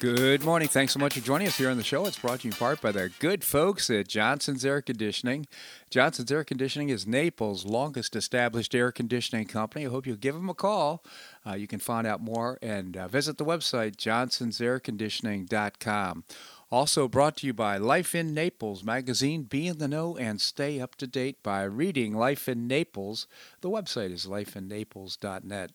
Good morning. Thanks so much for joining us here on the show. It's brought to you in part by the good folks at Johnson's Air Conditioning. Johnson's Air Conditioning is Naples' longest established air conditioning company. I hope you'll give them a call. Uh, you can find out more and uh, visit the website johnsonsairconditioning.com. Also brought to you by Life in Naples magazine. Be in the know and stay up to date by reading Life in Naples. The website is lifeinnaples.net.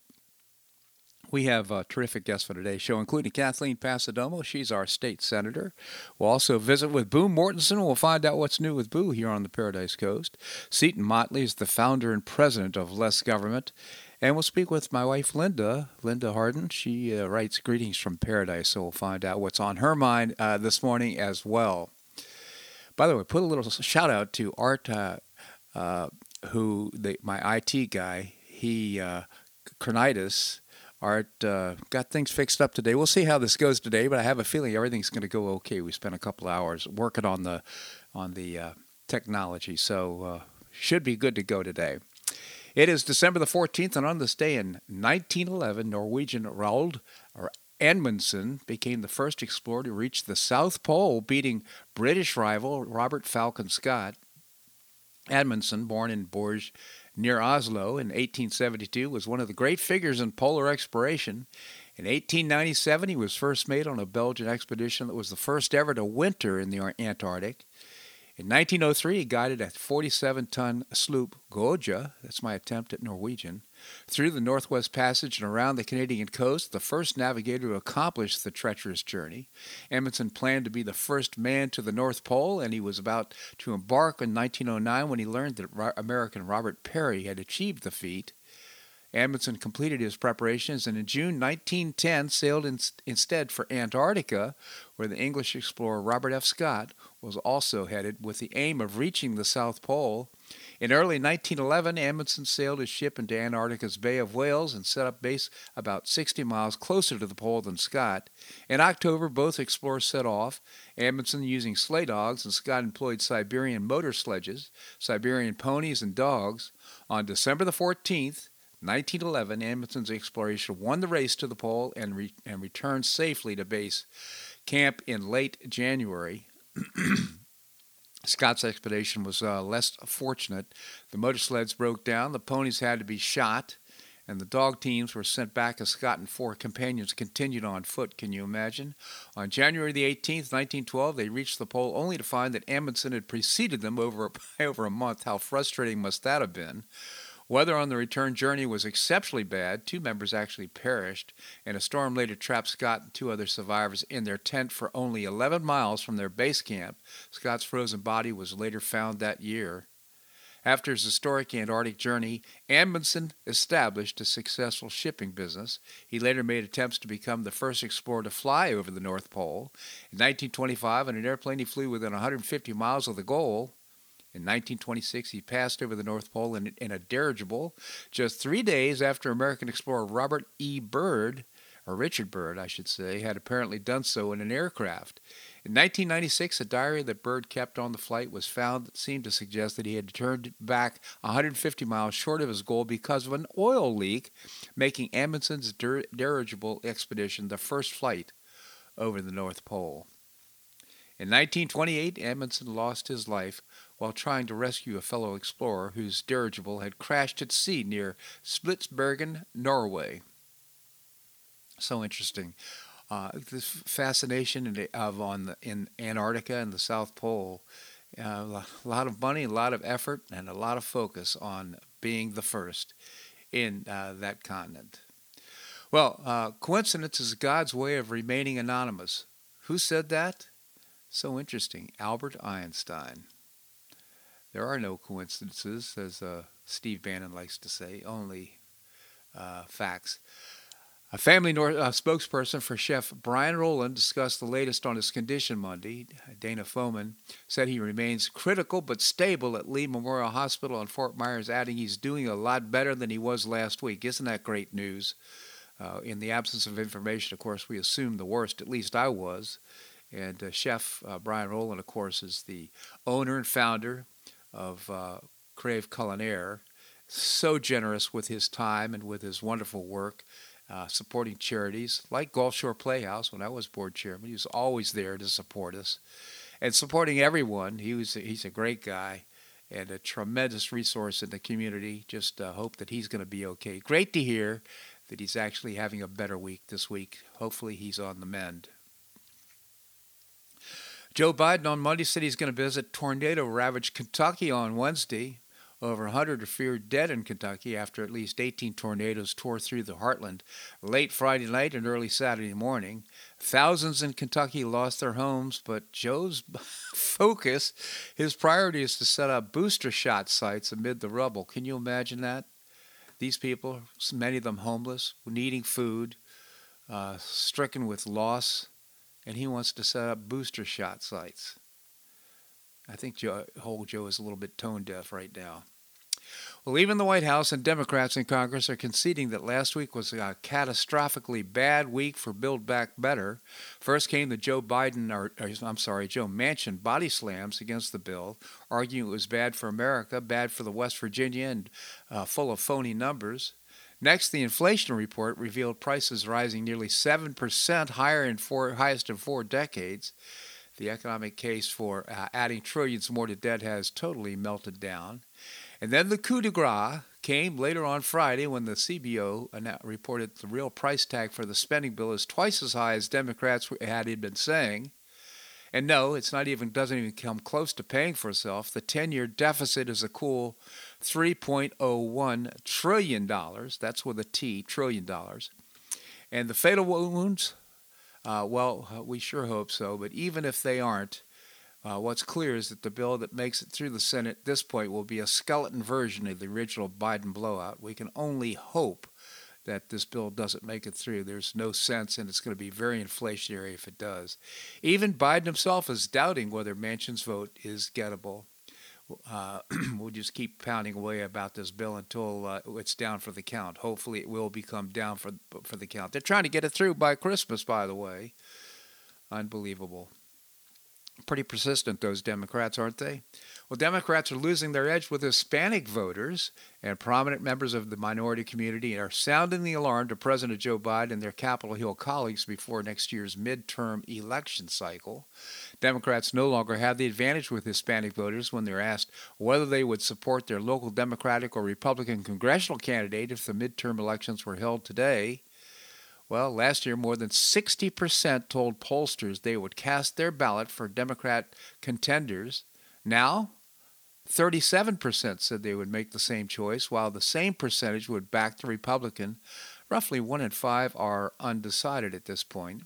We have a terrific guest for today's show, including Kathleen Passidomo. She's our state senator. We'll also visit with Boo Mortenson. We'll find out what's new with Boo here on the Paradise Coast. Seton Motley is the founder and president of Less Government. And we'll speak with my wife, Linda, Linda Harden. She uh, writes Greetings from Paradise, so we'll find out what's on her mind uh, this morning as well. By the way, put a little shout out to Art, uh, uh who the, my IT guy, he, uh, Kernitis, Art uh, got things fixed up today. We'll see how this goes today, but I have a feeling everything's going to go okay. We spent a couple hours working on the on the uh, technology, so uh, should be good to go today. It is December the 14th, and on this day in 1911, Norwegian Roald Amundsen became the first explorer to reach the South Pole, beating British rival Robert Falcon Scott. Amundsen, born in Borge, near Oslo in 1872, was one of the great figures in polar exploration. In 1897, he was first mate on a Belgian expedition that was the first ever to winter in the Antarctic. In 1903, he guided a 47 ton sloop, Gjoa, that's my attempt at Norwegian, through the Northwest Passage and around the Canadian coast, the first navigator to accomplish the treacherous journey. Amundsen planned to be the first man to the North Pole, and he was about to embark in 1909 when he learned that American Robert Peary had achieved the feat. Amundsen completed his preparations and in June 1910 sailed in, instead for Antarctica, where the English explorer Robert F. Scott was also headed with the aim of reaching the South Pole. In early 1911, Amundsen sailed his ship into Antarctica's Bay of Whales and set up base about 60 miles closer to the pole than Scott. In October, both explorers set off, Amundsen using sleigh dogs and Scott employed Siberian motor sledges, Siberian ponies, and dogs. On December the 14th, 1911, Amundsen's exploration won the race to the pole and, re- and returned safely to base camp in late January. Scott's expedition was uh, less fortunate. The motor sleds broke down, the ponies had to be shot, and the dog teams were sent back as Scott and four companions continued on foot. Can you imagine? On January the 18th, 1912, they reached the pole only to find that Amundsen had preceded them over, over a month. How frustrating must that have been? Weather on the return journey was exceptionally bad. Two members actually perished, and a storm later trapped Scott and two other survivors in their tent for only 11 miles from their base camp. Scott's frozen body was later found that year. After his historic Antarctic journey, Amundsen established a successful shipping business. He later made attempts to become the first explorer to fly over the North Pole. In 1925, in an airplane, he flew within 150 miles of the goal. In 1926, he passed over the North Pole in, in a dirigible just three days after American explorer Robert E. Byrd, or Richard Byrd, I should say, had apparently done so in an aircraft. In 1996, a diary that Byrd kept on the flight was found that seemed to suggest that he had turned back 150 miles short of his goal because of an oil leak, making Amundsen's dir- dirigible expedition the first flight over the North Pole. In 1928, Amundsen lost his life while trying to rescue a fellow explorer whose dirigible had crashed at sea near Spitsbergen, Norway. So interesting. Uh, this fascination of on the, in Antarctica and the South Pole, uh, a lot of money, a lot of effort, and a lot of focus on being the first in uh, that continent. Well, uh, coincidence is God's way of remaining anonymous. Who said that? So interesting. Albert Einstein. There are no coincidences, as uh, Steve Bannon likes to say, only uh, facts. A family nor- uh, spokesperson for Chef Brian Roland discussed the latest on his condition Monday. Dana Foman said he remains critical but stable at Lee Memorial Hospital in Fort Myers, adding he's doing a lot better than he was last week. Isn't that great news? Uh, in the absence of information, of course, we assume the worst. At least I was. And uh, Chef uh, Brian Roland, of course, is the owner and founder of uh, Crave Culinaire. So generous with his time and with his wonderful work, uh, supporting charities like Gulf Shore Playhouse. When I was board chairman, he was always there to support us and supporting everyone. He was he's a great guy and a tremendous resource in the community. Just uh, hope that he's going to be okay. Great to hear that he's actually having a better week this week. Hopefully, he's on the mend. Joe Biden on Monday said he's going to visit tornado ravaged Kentucky on Wednesday. Over 100 are feared dead in Kentucky after at least 18 tornadoes tore through the heartland late Friday night and early Saturday morning. Thousands in Kentucky lost their homes, but Joe's focus, his priority is to set up booster shot sites amid the rubble. Can you imagine that? These people, many of them homeless, needing food, uh, stricken with loss, and he wants to set up booster shot sites. I think Joe, whole Joe is a little bit tone deaf right now. Well, even the White House and Democrats in Congress are conceding that last week was a catastrophically bad week for Build Back Better. First came the Joe Biden, or, or I'm sorry, Joe Manchin body slams against the bill, arguing it was bad for America, bad for the West Virginia, and uh, full of phony numbers. Next, the inflation report revealed prices rising nearly 7% higher in four, highest in four decades. The economic case for uh, adding trillions more to debt has totally melted down. And then the coup de grace came later on Friday when the CBO reported the real price tag for the spending bill is twice as high as Democrats had been saying. And no, it's not even doesn't even come close to paying for itself. The 10-year deficit is a cool 3.01 trillion dollars. That's with a T, trillion dollars. And the fatal wounds, uh, well, we sure hope so. But even if they aren't, uh, what's clear is that the bill that makes it through the Senate at this point will be a skeleton version of the original Biden blowout. We can only hope that this bill doesn't make it through. There's no sense, and it's going to be very inflationary if it does. Even Biden himself is doubting whether Manchin's vote is gettable. Uh, we'll just keep pounding away about this bill until uh, it's down for the count. Hopefully, it will become down for for the count. They're trying to get it through by Christmas, by the way. Unbelievable. Pretty persistent, those Democrats, aren't they? Well, Democrats are losing their edge with Hispanic voters, and prominent members of the minority community are sounding the alarm to President Joe Biden and their Capitol Hill colleagues before next year's midterm election cycle. Democrats no longer have the advantage with Hispanic voters when they're asked whether they would support their local Democratic or Republican congressional candidate if the midterm elections were held today. Well, last year, more than 60% told pollsters they would cast their ballot for Democrat contenders. Now, 37% said they would make the same choice, while the same percentage would back the Republican. Roughly one in five are undecided at this point.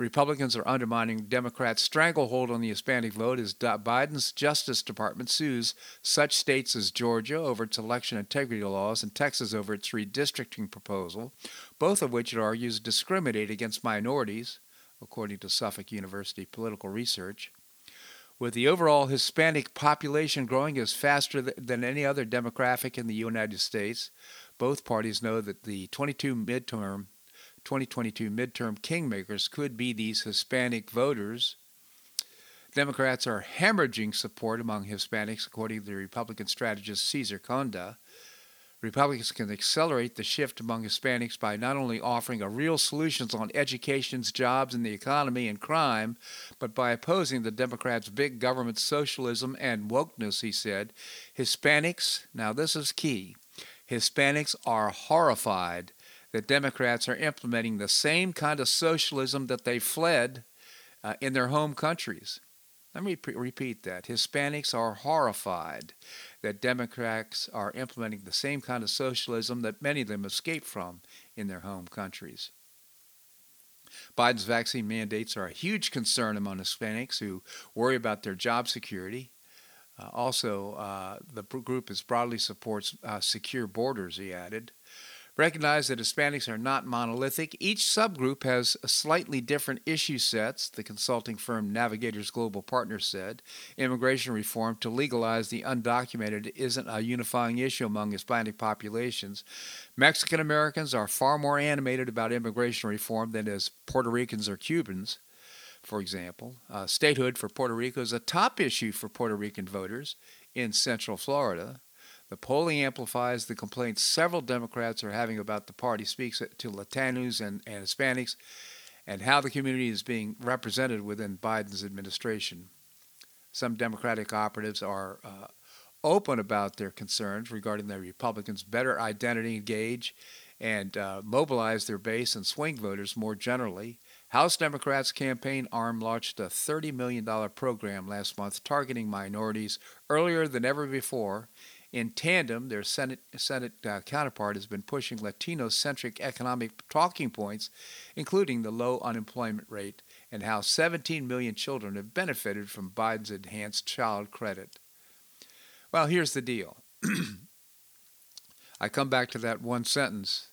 Republicans are undermining Democrats' stranglehold on the Hispanic vote as Biden's Justice Department sues such states as Georgia over its election integrity laws and Texas over its redistricting proposal, both of which it argues discriminate against minorities, according to Suffolk University political research. With the overall Hispanic population growing as faster than any other demographic in the United States, both parties know that the 22 midterm 2022 midterm kingmakers could be these Hispanic voters. Democrats are hemorrhaging support among Hispanics, according to the Republican strategist Cesar Conda. Republicans can accelerate the shift among Hispanics by not only offering a real solutions on education, jobs, and the economy and crime, but by opposing the Democrats' big government socialism and wokeness, he said. Hispanics, now this is key, Hispanics are horrified that Democrats are implementing the same kind of socialism that they fled uh, in their home countries. Let me repeat that. Hispanics are horrified that Democrats are implementing the same kind of socialism that many of them escaped from in their home countries. Biden's vaccine mandates are a huge concern among Hispanics who worry about their job security. Uh, also, uh, the group is broadly supports uh, secure borders, he added. Recognize that Hispanics are not monolithic. Each subgroup has slightly different issue sets, the consulting firm Navigators Global Partners said. Immigration reform to legalize the undocumented isn't a unifying issue among Hispanic populations. Mexican Americans are far more animated about immigration reform than as Puerto Ricans or Cubans, for example. Uh, statehood for Puerto Rico is a top issue for Puerto Rican voters in Central Florida. The polling amplifies the complaints several Democrats are having about the party speaks to Latinos and, and Hispanics and how the community is being represented within Biden's administration. Some Democratic operatives are uh, open about their concerns regarding the Republicans' better identity engage and uh, mobilize their base and swing voters more generally. House Democrats' campaign arm launched a $30 million program last month targeting minorities earlier than ever before in tandem, their Senate, Senate uh, counterpart has been pushing Latino centric economic talking points, including the low unemployment rate and how 17 million children have benefited from Biden's enhanced child credit. Well, here's the deal. I come back to that one sentence.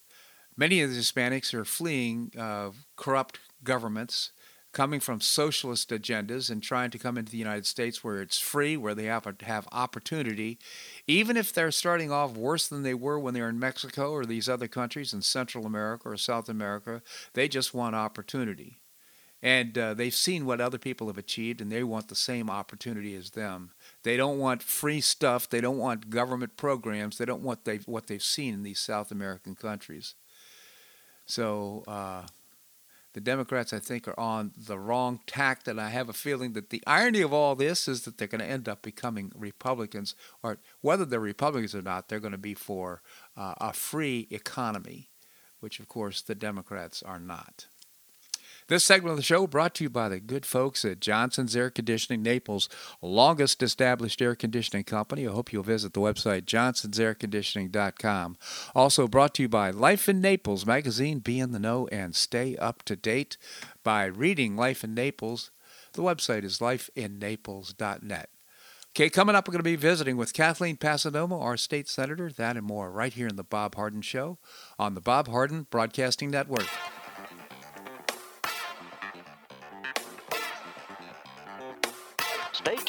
Many of the Hispanics are fleeing uh, corrupt governments coming from socialist agendas and trying to come into the United States where it's free, where they have have opportunity, even if they're starting off worse than they were when they were in Mexico or these other countries in Central America or South America, they just want opportunity. And uh, they've seen what other people have achieved, and they want the same opportunity as them. They don't want free stuff. They don't want government programs. They don't want they what they've seen in these South American countries. So uh, the Democrats, I think, are on the wrong tack. And I have a feeling that the irony of all this is that they're going to end up becoming Republicans, or whether they're Republicans or not, they're going to be for uh, a free economy, which, of course, the Democrats are not. This segment of the show brought to you by the good folks at Johnson's Air Conditioning, Naples' longest established air conditioning company. I hope you'll visit the website johnsonsairconditioning.com. Also brought to you by Life in Naples magazine. Be in the know and stay up to date by reading Life in Naples. The website is lifeinnaples.net. Okay, coming up, we're going to be visiting with Kathleen Passidomo, our state senator. That and more right here in the Bob Harden Show on the Bob Harden Broadcasting Network.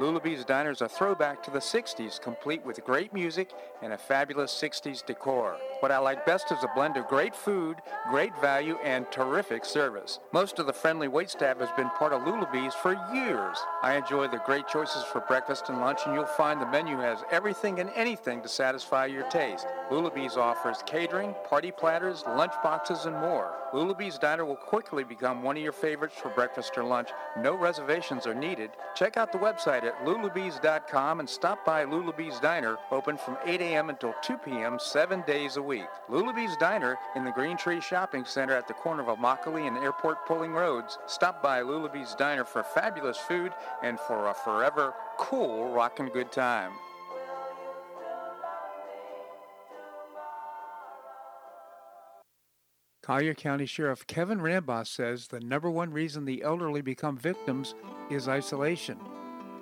Lulabee's Diner is a throwback to the 60s, complete with great music and a fabulous 60s decor. What I like best is a blend of great food, great value, and terrific service. Most of the friendly waitstaff has been part of Lulabee's for years. I enjoy the great choices for breakfast and lunch, and you'll find the menu has everything and anything to satisfy your taste. Lulabee's offers catering, party platters, lunch boxes, and more. Lulabee's Diner will quickly become one of your favorites for breakfast or lunch. No reservations are needed. Check out the website at lulabees.com and stop by Lulabee's Diner, open from 8 a.m. until 2 p.m. seven days a week. Lulabee's Diner in the Green Tree Shopping Center at the corner of Immokalee and Airport Pulling Roads. Stop by Lulabee's Diner for fabulous food and for a forever cool rockin' good time. Collier County Sheriff Kevin Rambosk says the number one reason the elderly become victims is isolation.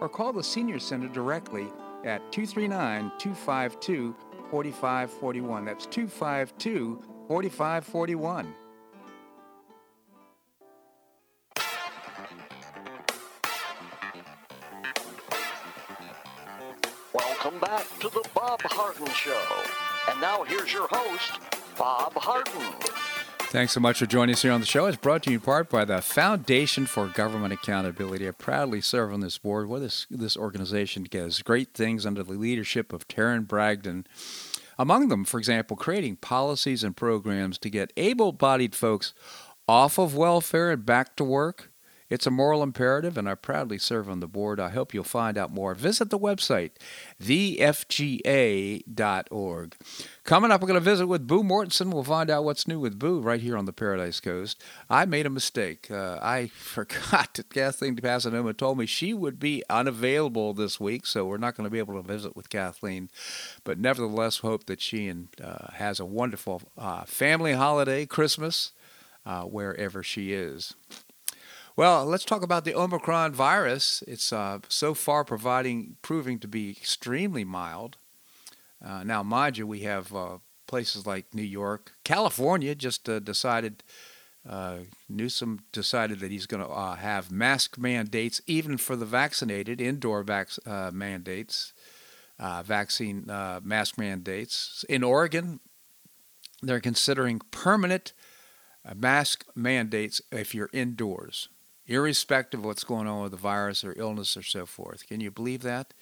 or call the Senior Center directly at 239 252 4541. That's 252 4541. Welcome back to the Bob Harden Show. And now here's your host, Bob Harden. Thanks so much for joining us here on the show. It's brought to you in part by the Foundation for Government Accountability. I proudly serve on this board. where this, this organization does great things under the leadership of Tarren Bragdon. Among them, for example, creating policies and programs to get able bodied folks off of welfare and back to work it's a moral imperative, and I proudly serve on the board. I hope you'll find out more. Visit the website, thefga.org. Coming up, we're going to visit with Boo Mortenson. We'll find out what's new with Boo right here on the Paradise Coast. I made a mistake. Uh, I forgot that Kathleen DePasanoma told me she would be unavailable this week, so we're not going to be able to visit with Kathleen. But nevertheless, hope that she and, uh, has a wonderful uh, family holiday, Christmas, uh, wherever she is. Well, let's talk about the Omicron virus. It's uh, so far providing proving to be extremely mild. Uh, now, mind you, we have uh, places like New York, California just uh, decided. Uh, Newsom decided that he's going to uh, have mask mandates even for the vaccinated, indoor vac- mandates, vaccine mask mandates. In Oregon, they're considering permanent mask mandates if you're indoors irrespective of what's going on with the virus or illness or so forth. Can you believe that?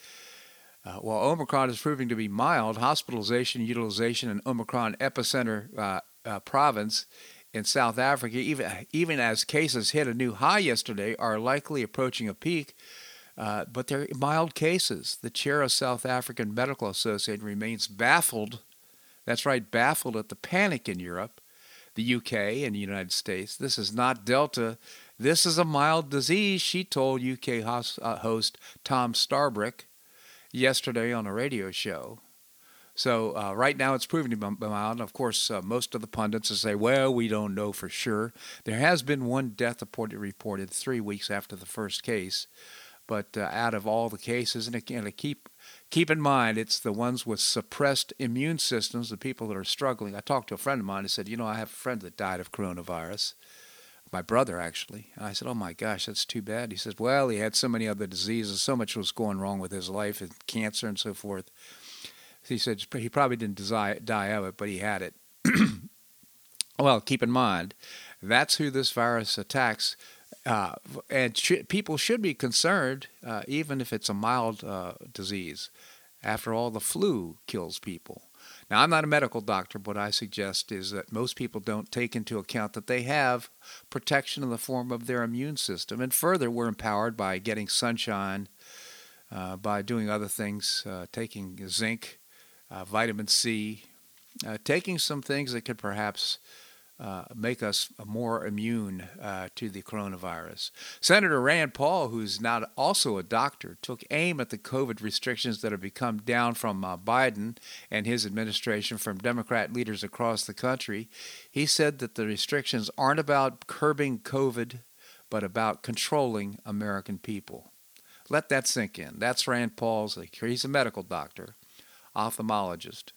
Uh, while Omicron is proving to be mild, hospitalization utilization in Omicron epicenter uh, uh, province in South Africa, even even as cases hit a new high yesterday, are likely approaching a peak. Uh, but they're mild cases. The chair of South African Medical Association remains baffled. That's right, baffled at the panic in Europe, the UK, and the United States. This is not Delta this is a mild disease, she told UK host, uh, Tom Swarbrick yesterday on a radio show. So uh, right now it's proving to be mild. Of course, uh, most of the pundits will say, "Well, we don't know for sure." There has been one death reported, reported three weeks after the first case, but uh, out of all the cases, and keep keep in mind, it's the ones with suppressed immune systems, the people that are struggling. I talked to a friend of mine who said, "You know, I have a friend that died of coronavirus." My brother actually. I said, "Oh my gosh, that's too bad." He says, "Well, he had so many other diseases, so much was going wrong with his life, and cancer and so forth." He said he probably didn't die of it, but he had it. well, keep in mind, that's who this virus attacks, uh, and sh- people should be concerned, uh, even if it's a mild uh, disease. After all, the flu kills people. Now, I'm not a medical doctor. but What I suggest is that most people don't take into account that they have protection in the form of their immune system. And further, we're empowered by getting sunshine, uh, by doing other things, uh, taking zinc, uh, vitamin C, uh, taking some things that could perhaps uh, make us more immune uh, to the coronavirus. Senator Rand Paul, who's not also a doctor, took aim at the COVID restrictions that have become down from uh, Biden and his administration from Democrat leaders across the country. He said that the restrictions aren't about curbing COVID, but about controlling American people. Let that sink in. That's Rand Paul's, he's a medical doctor, ophthalmologist.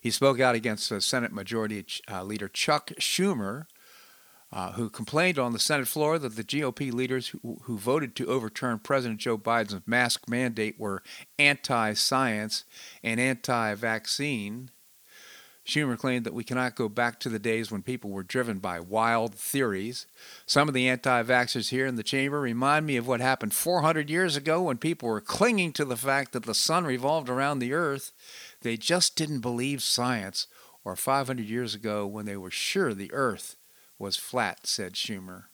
He spoke out against Senate Majority uh, Leader Chuck Schumer, uh, who complained on the Senate floor that the GOP leaders who, who voted to overturn President Joe Biden's mask mandate were anti science and anti vaccine. Schumer claimed that we cannot go back to the days when people were driven by wild theories. Some of the anti vaxxers here in the chamber remind me of what happened 400 years ago when people were clinging to the fact that the sun revolved around the earth they just didn't believe science, or 500 years ago when they were sure the earth was flat, said Schumer.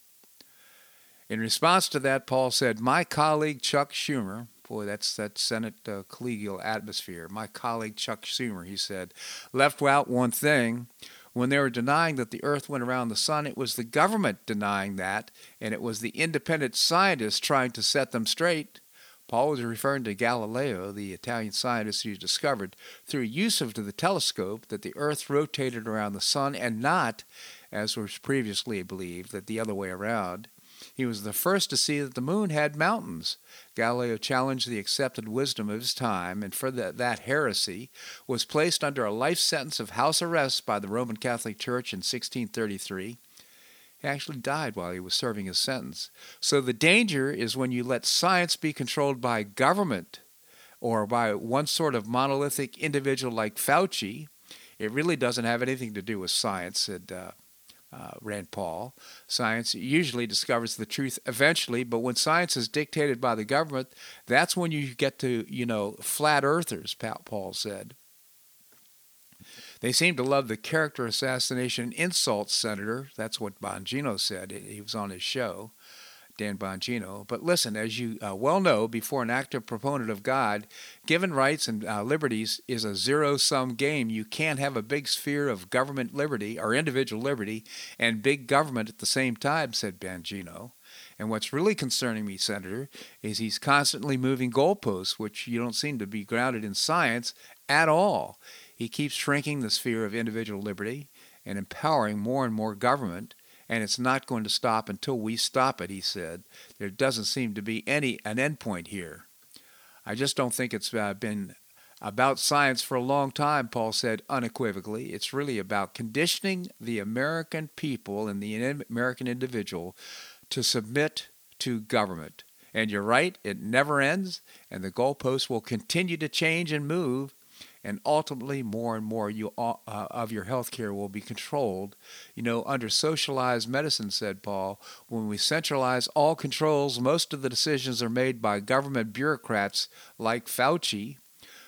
In response to that, Paul said, My colleague Chuck Schumer, boy, that's that Senate uh, collegial atmosphere. My colleague Chuck Schumer, he said, left out one thing. When they were denying that the earth went around the sun, it was the government denying that, and it was the independent scientists trying to set them straight. Paul was referring to Galileo, the Italian scientist who discovered, through use of the telescope, that the Earth rotated around the Sun and not, as was previously believed, that the other way around. He was the first to see that the moon had mountains. Galileo challenged the accepted wisdom of his time, and for the, that heresy was placed under a life sentence of house arrest by the Roman Catholic Church in 1633. He actually died while he was serving his sentence. So the danger is when you let science be controlled by government or by one sort of monolithic individual like Fauci. It really doesn't have anything to do with science, said uh, uh, Rand Paul. Science usually discovers the truth eventually, but when science is dictated by the government, that's when you get to, you know, flat earthers, Pat Paul said. They seem to love the character assassination insult senator. That's what Bongino said. He was on his show. Dan Bongino. But listen, as you uh, well know, before an active proponent of God, given rights and uh, liberties is a zero sum game. You can't have a big sphere of government liberty or individual liberty and big government at the same time, said Bongino. And what's really concerning me, Senator, is he's constantly moving goalposts, which you don't seem to be grounded in science at all. He keeps shrinking the sphere of individual liberty and empowering more and more government and it's not going to stop until we stop it, he said. There doesn't seem to be any an endpoint here. I just don't think it's uh, been about science for a long time, Paul said unequivocally. It's really about conditioning the American people and the American individual to submit to government. And you're right, it never ends, and the goalposts will continue to change and move and ultimately more and more you, uh, of your health care will be controlled. You know, under socialized medicine, said Paul, when we centralize all controls, most of the decisions are made by government bureaucrats like Fauci.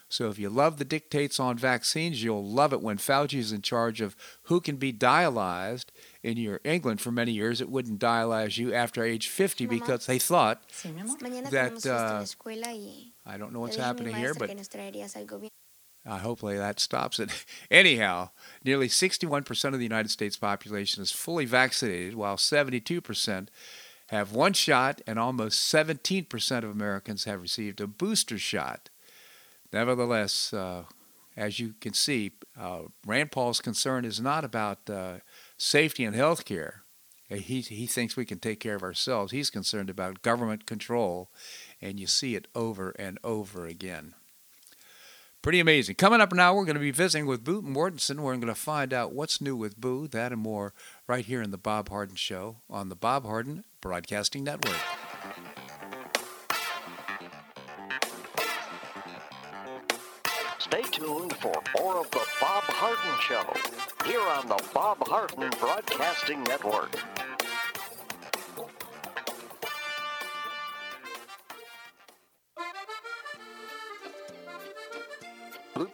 So if you love the dictates on vaccines, you'll love it when Fauci is in charge of who can be dialyzed. In your England, for many years, it wouldn't dialyze you after age 50 because they thought that uh, I don't know what's happening here, but uh, hopefully that stops it. Anyhow, nearly 61% of the United States population is fully vaccinated, while 72% have one shot, and almost 17% of Americans have received a booster shot. Nevertheless, uh, as you can see, uh, Rand Paul's concern is not about uh, safety and health care. He, he thinks we can take care of ourselves. He's concerned about government control, and you see it over and over again. Pretty amazing. Coming up now, we're going to be visiting with Boo Mortenson. We're going to find out what's new with Boo, that and more, right here in the Bob Harden Show on the Bob Harden Broadcasting Network. Stay tuned for more of the Bob Harden Show here on the Bob Harden Broadcasting Network.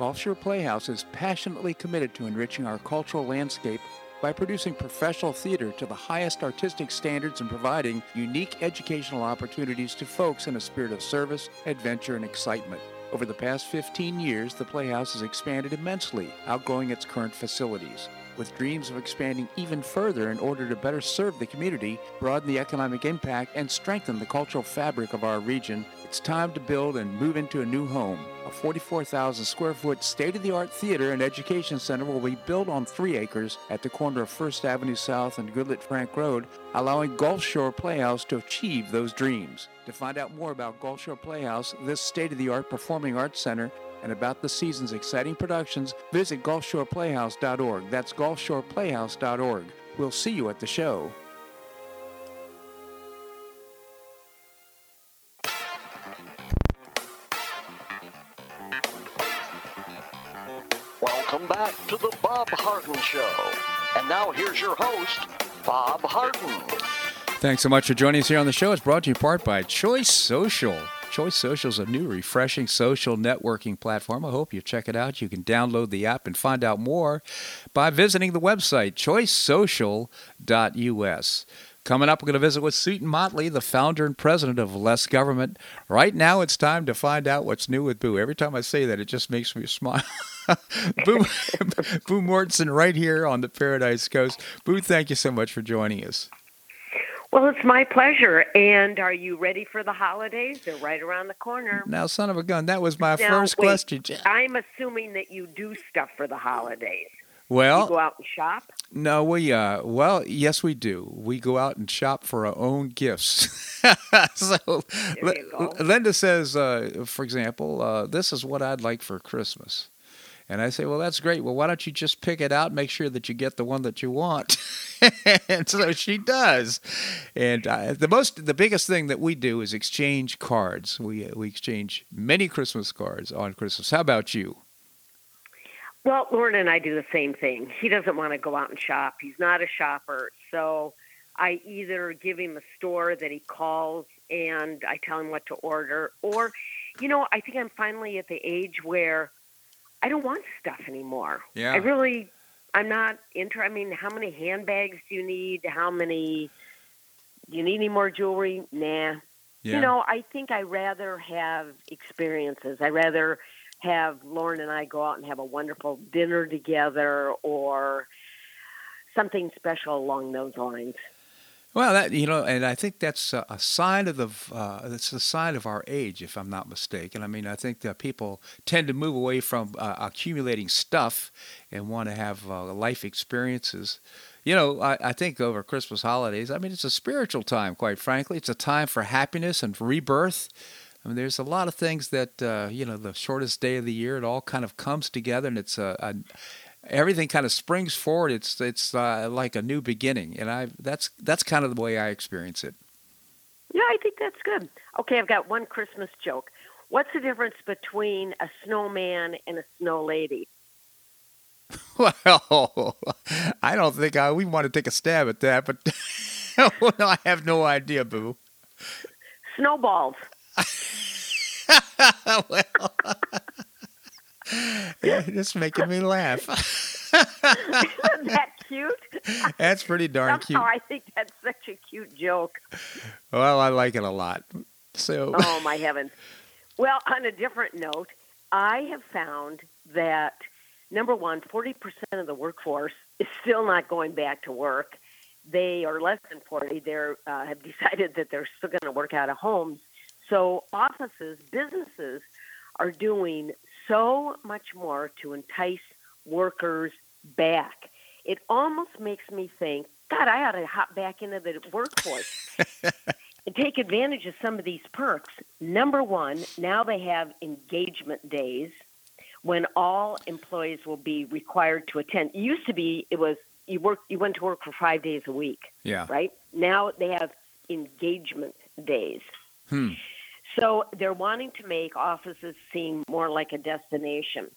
Gulf Shore Playhouse is passionately committed to enriching our cultural landscape by producing professional theater to the highest artistic standards and providing unique educational opportunities to folks in a spirit of service, adventure, and excitement. Over the past 15 years, the Playhouse has expanded immensely, outgrowing its current facilities. With dreams of expanding even further in order to better serve the community, broaden the economic impact, and strengthen the cultural fabric of our region, it's time to build and move into a new home. A 44,000 square foot state of the art theater and education center will be built on three acres at the corner of First Avenue South and Goodlette Frank Road, allowing Gulf Shore Playhouse to achieve those dreams. To find out more about Gulf Shore Playhouse, this state of the art performing arts center, and about the season's exciting productions, visit GulfshorePlayhouse.org. That's GulfshorePlayhouse.org. We'll see you at the show. Welcome back to the Bob Harden Show. And now here's your host, Bob Harden. Thanks so much for joining us here on the show. It's brought to you part by Choice Social. Choice Social is a new, refreshing social networking platform. I hope you check it out. You can download the app and find out more by visiting the website, choicesocial.us. Coming up, we're going to visit with Seton Motley, the founder and president of Less Government. Right now, it's time to find out what's new with Boo. Every time I say that, it just makes me smile. Boo, Boo Mortenson, right here on the Paradise Coast. Boo, thank you so much for joining us. Well, it's my pleasure. And are you ready for the holidays? They're right around the corner. Now, son of a gun, that was my Now, first wait, question. I'm assuming that you do stuff for the holidays. Well, you go out and shop. No, we uh well, yes we do. We go out and shop for our own gifts. so There you go. Linda says, uh, for example, uh, this is what I'd like for Christmas. And I say, well, that's great. Well, why don't you just pick it out, make sure that you get the one that you want? and so she does. And uh, the most, the biggest thing that we do is exchange cards. We we exchange many Christmas cards on Christmas. How about you? Well, Lauren and I do the same thing. He doesn't want to go out and shop. He's not a shopper. So I either give him a store that he calls and I tell him what to order, or, you know, I think I'm finally at the age where I don't want stuff anymore. Yeah. I really, I'm not into. I mean, how many handbags do you need? How many? Do you need any more jewelry? Nah. Yeah. You know, I think I rather have experiences. I rather have Lauren and I go out and have a wonderful dinner together or something special along those lines. Well, that you know, and I think that's a, a sign of the uh, it's a sign of our age, if I'm not mistaken. I mean, I think that people tend to move away from uh, accumulating stuff and want to have uh, life experiences. You know, I, I think over Christmas holidays, I mean, it's a spiritual time, quite frankly. It's a time for happiness and rebirth. I mean, there's a lot of things that uh, you know, the shortest day of the year, it all kind of comes together, and it's a, a everything kind of springs forward. It's it's uh, like a new beginning, and I that's that's kind of the way I experience it. Yeah, I think that's good. Okay, I've got one Christmas joke. What's the difference between a snowman and a snow lady? Well, I don't think I we want to take a stab at that, but no, I have no idea, Boo. Snowballs. well, yeah, just making me laugh. Isn't that cute? That's pretty darn cute. Somehow I think that's such a cute joke. Well, I like it a lot. So, Oh my heavens. Well, on a different note, I have found that number one, 40% of the workforce is still not going back to work. They are less than 40. They uh, have decided that they're still going to work out of homes. So offices, businesses are doing so much more to entice workers back. It almost makes me think, God, I ought to hop back into the workforce and take advantage of some of these perks. Number one, now they have engagement days when all employees will be required to attend. It used to be it was you work you went to work for five days a week, yeah. right? Now they have engagement days. Hmm. So they're wanting to make offices seem more like a destination.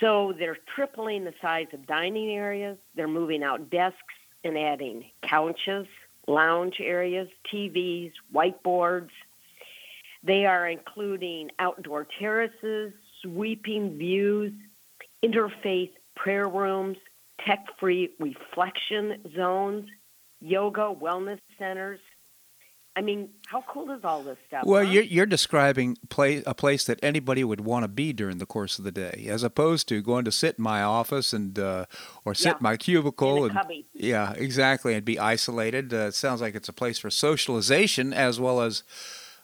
So they're tripling the size of dining areas. They're moving out desks and adding couches, lounge areas, TVs, whiteboards. They are including outdoor terraces, sweeping views, interfaith prayer rooms, tech free reflection zones, yoga wellness centers. I mean, how cool is all this stuff? Well, huh? you're, you're describing play, a place that anybody would want to be during the course of the day, as opposed to going to sit in my office and uh, or sit Yeah. in my cubicle In and cubby. yeah, exactly, and be isolated. Uh, it sounds like it's a place for socialization as well as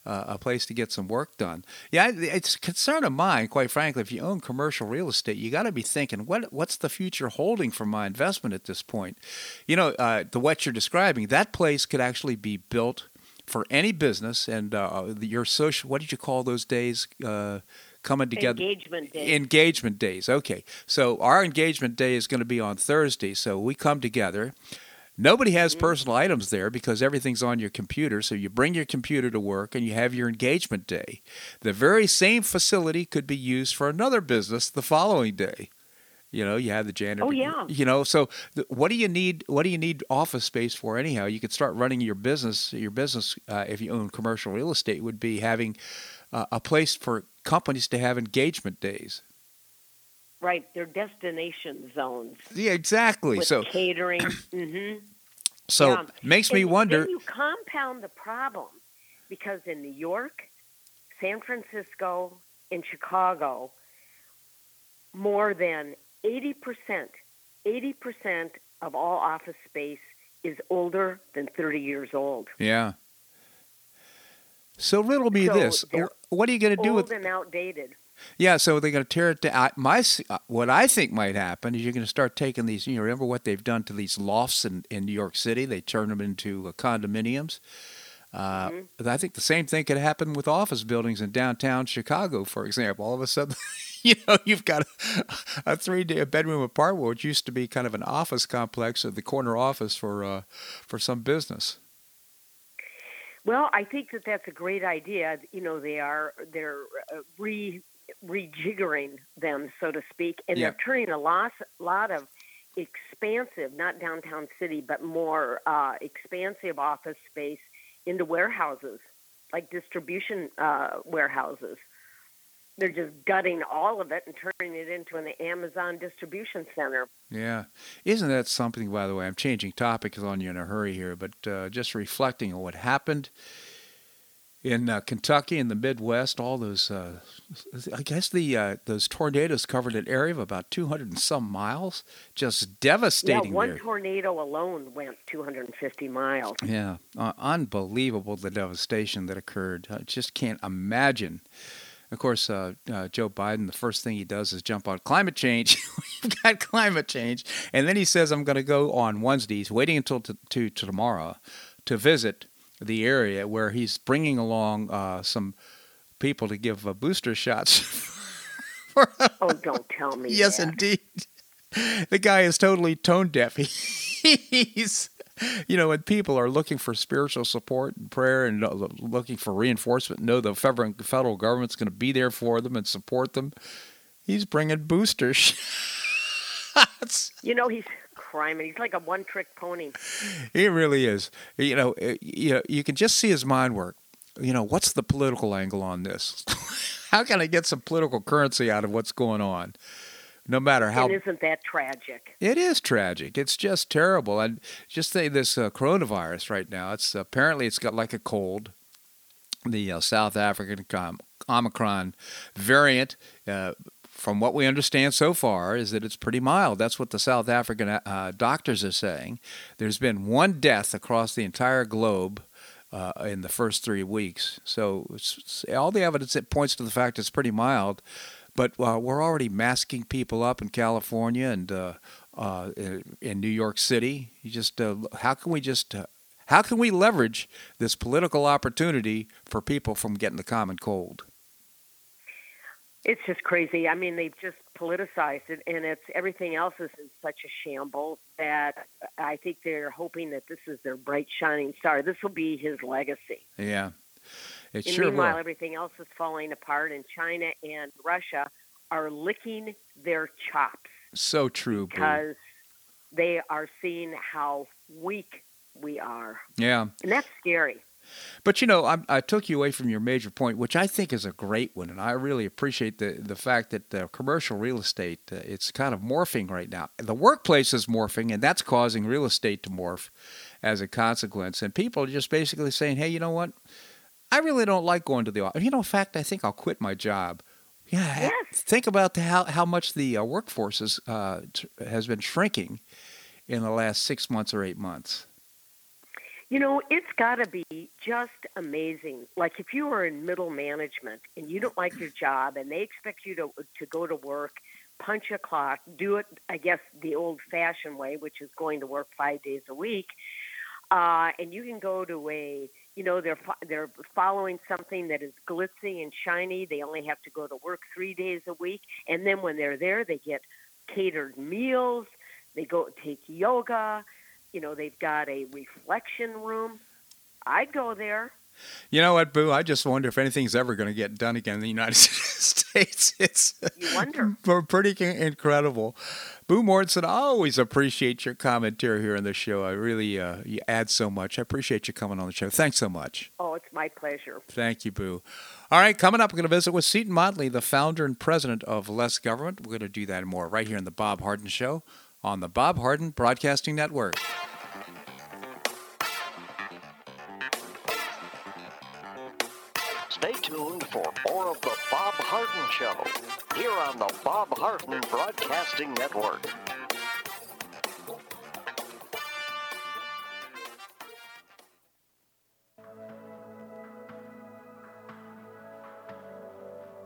uh, a place to get some work done. Yeah, it's a concern of mine, quite frankly. If you own commercial real estate, you got to be thinking, what what's the future holding for my investment at this point? You know, uh, the what you're describing, that place could actually be built for any business, and uh, your social. What did you call those days? Uh, coming together Engagement day. engagement days okay so our engagement day is going to be on thursday so we come together nobody has personal items there because everything's on your computer so you bring your computer to work and you have your engagement day the very same facility could be used for another business the following day You know, you have the janitor. Oh, yeah. You know, so th- what do you need? What do you need office space for anyhow? You could start running your business. Your business, uh, if you own commercial real estate, would be having uh, a place for companies to have engagement days. Right, they're destination zones. Yeah, exactly. With so catering. mm-hmm. so Yeah. makes me wonder. Then you compound the problem because in New York, San Francisco, and Chicago, more than 80%, 80% of all office space is older than 30 years old. Yeah. So riddle me So this: What are you going to do Old with? and outdated. Yeah, so they're going to tear it down. My uh, what I think might happen is you're going to start taking these. You know, remember what they've done to these lofts in, in New York City? They turn them into uh, condominiums. Uh, Mm-hmm. I think the same thing could happen with office buildings in downtown Chicago, for example. All of a sudden, you know, you've got a, a three day bedroom apartment, which used to be kind of an office complex or the corner office for uh, for some business. Well, I think that that's a great idea. You know, they are they're uh, re rejiggering them, so to speak, and Yeah. they're turning a lot lot of expansive, not downtown city, but more uh, expansive office space into warehouses, like distribution uh, warehouses. They're just gutting all of it and turning it into an Amazon distribution center. Yeah. Isn't that something, by the way? I'm changing topics on you in a hurry here, but uh, just reflecting on what happened in uh, Kentucky and the Midwest, all those, uh, I guess the uh, those tornadoes covered an area of about 200 and some miles, just devastating. Yeah, one tornado alone went 250 miles. Yeah, uh, unbelievable the devastation that occurred. I just can't imagine. Of course, uh, uh, Joe Biden, the first thing he does is jump on climate change. We've got climate change. And then he says, I'm going to go on Wednesday. He's waiting until to, to, to tomorrow to visit the area where he's bringing along uh, some people to give uh, booster shots. for, Oh, don't tell me. yes, that. indeed. The guy is totally tone deaf. He's, you know, when people are looking for spiritual support and prayer and uh, looking for reinforcement, know the federal federal government's going to be there for them and support them. He's bringing booster shots. You know, he's crime, and he's like a one-trick pony. He really is. You know, uh, you know, you can just see his mind work. You know, what's the political angle on this? How can I get some political currency out of what's going on? No matter how and isn't that tragic? It is tragic. It's just terrible. And just say this uh, coronavirus right now. It's apparently it's got like a cold. The uh, South African com- Omicron variant, uh, from what we understand so far, is that it's pretty mild. That's what the South African uh, doctors are saying. There's been one death across the entire globe. Uh, in the first three weeks, so it's, it's- all the evidence it points to the fact it's pretty mild but uh, we're already masking people up in California and uh, uh, in New York City. You just uh, how can we just how can we leverage this political opportunity for people from getting the common cold? It's just crazy. I mean, they've just politicized it, and it's everything else is in such a shambles that I think they're hoping that this is their bright shining star. This will be his legacy. Yeah, it And sure meanwhile, will. everything else is falling apart, and China and Russia are licking their chops So true, Boo. because they are seeing how weak we are, Yeah. and that's scary. But you know, I, I took you away from your major point, which I think is a great one, and I really appreciate the the fact that the commercial real estate uh, it's kind of morphing right now. The workplace is morphing, and that's causing real estate to morph as a consequence. And people are just basically saying, "Hey, you know what? I really don't like going to the office. You know, in fact, I think I'll quit my job." Yeah, Yes. think about the, how how much the uh, workforce is, uh, t- has been shrinking in the last six months or eight months. You know, it's got to be just amazing. Like if you are in middle management and you don't like your job and they expect you to to go to work, punch a clock, do it, I guess, the old-fashioned way, which is going to work five days a week, uh, and you can go to a, you know, they're they're following something that is glitzy and shiny. They only have to go to work three days a week, and then when they're there, they get catered meals. They go take yoga you know they've got a reflection room i'd go there You know what, Boo? I just wonder if anything's ever going to get done again in the United States. It's you wonder. pretty incredible. Boo Mortenson, I always appreciate your commentary here on the show. I really, uh, you add so much. I appreciate you coming on the show. Thanks so much. Oh, it's my pleasure. Thank you, Boo. All right, coming up, we're going to visit with Seton Motley, the founder and president of Less Government. We're going to do that and more right here in the Bob Harden Show on the Bob Harden Broadcasting Network. Stay tuned for more of the Bob Harden Show here on the Bob Harden Broadcasting Network.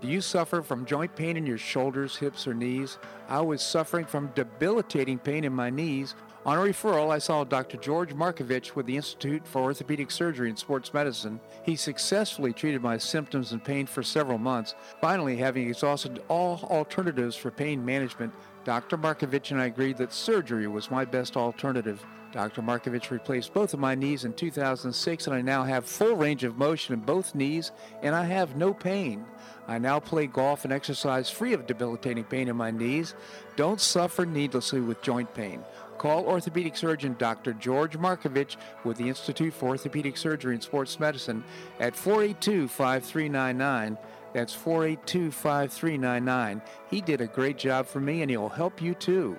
Do you suffer from joint pain in your shoulders, hips, or knees? I was suffering from debilitating pain in my knees. On a referral, I saw Dr. George Markovich with the Institute for Orthopedic Surgery and Sports Medicine. He successfully treated my symptoms and pain for several months. Finally, having exhausted all alternatives for pain management, Dr. Markovich and I agreed that surgery was my best alternative. Dr. Markovich replaced both of my knees in 2006, and I now have full range of motion in both knees, and I have no pain. I now play golf and exercise free of debilitating pain in my knees. Don't suffer needlessly with joint pain. Call orthopedic surgeon Dr. George Markovich with the Institute for Orthopedic Surgery and Sports Medicine at 482 5399. That's 482 5399. He did a great job for me and he'll help you too.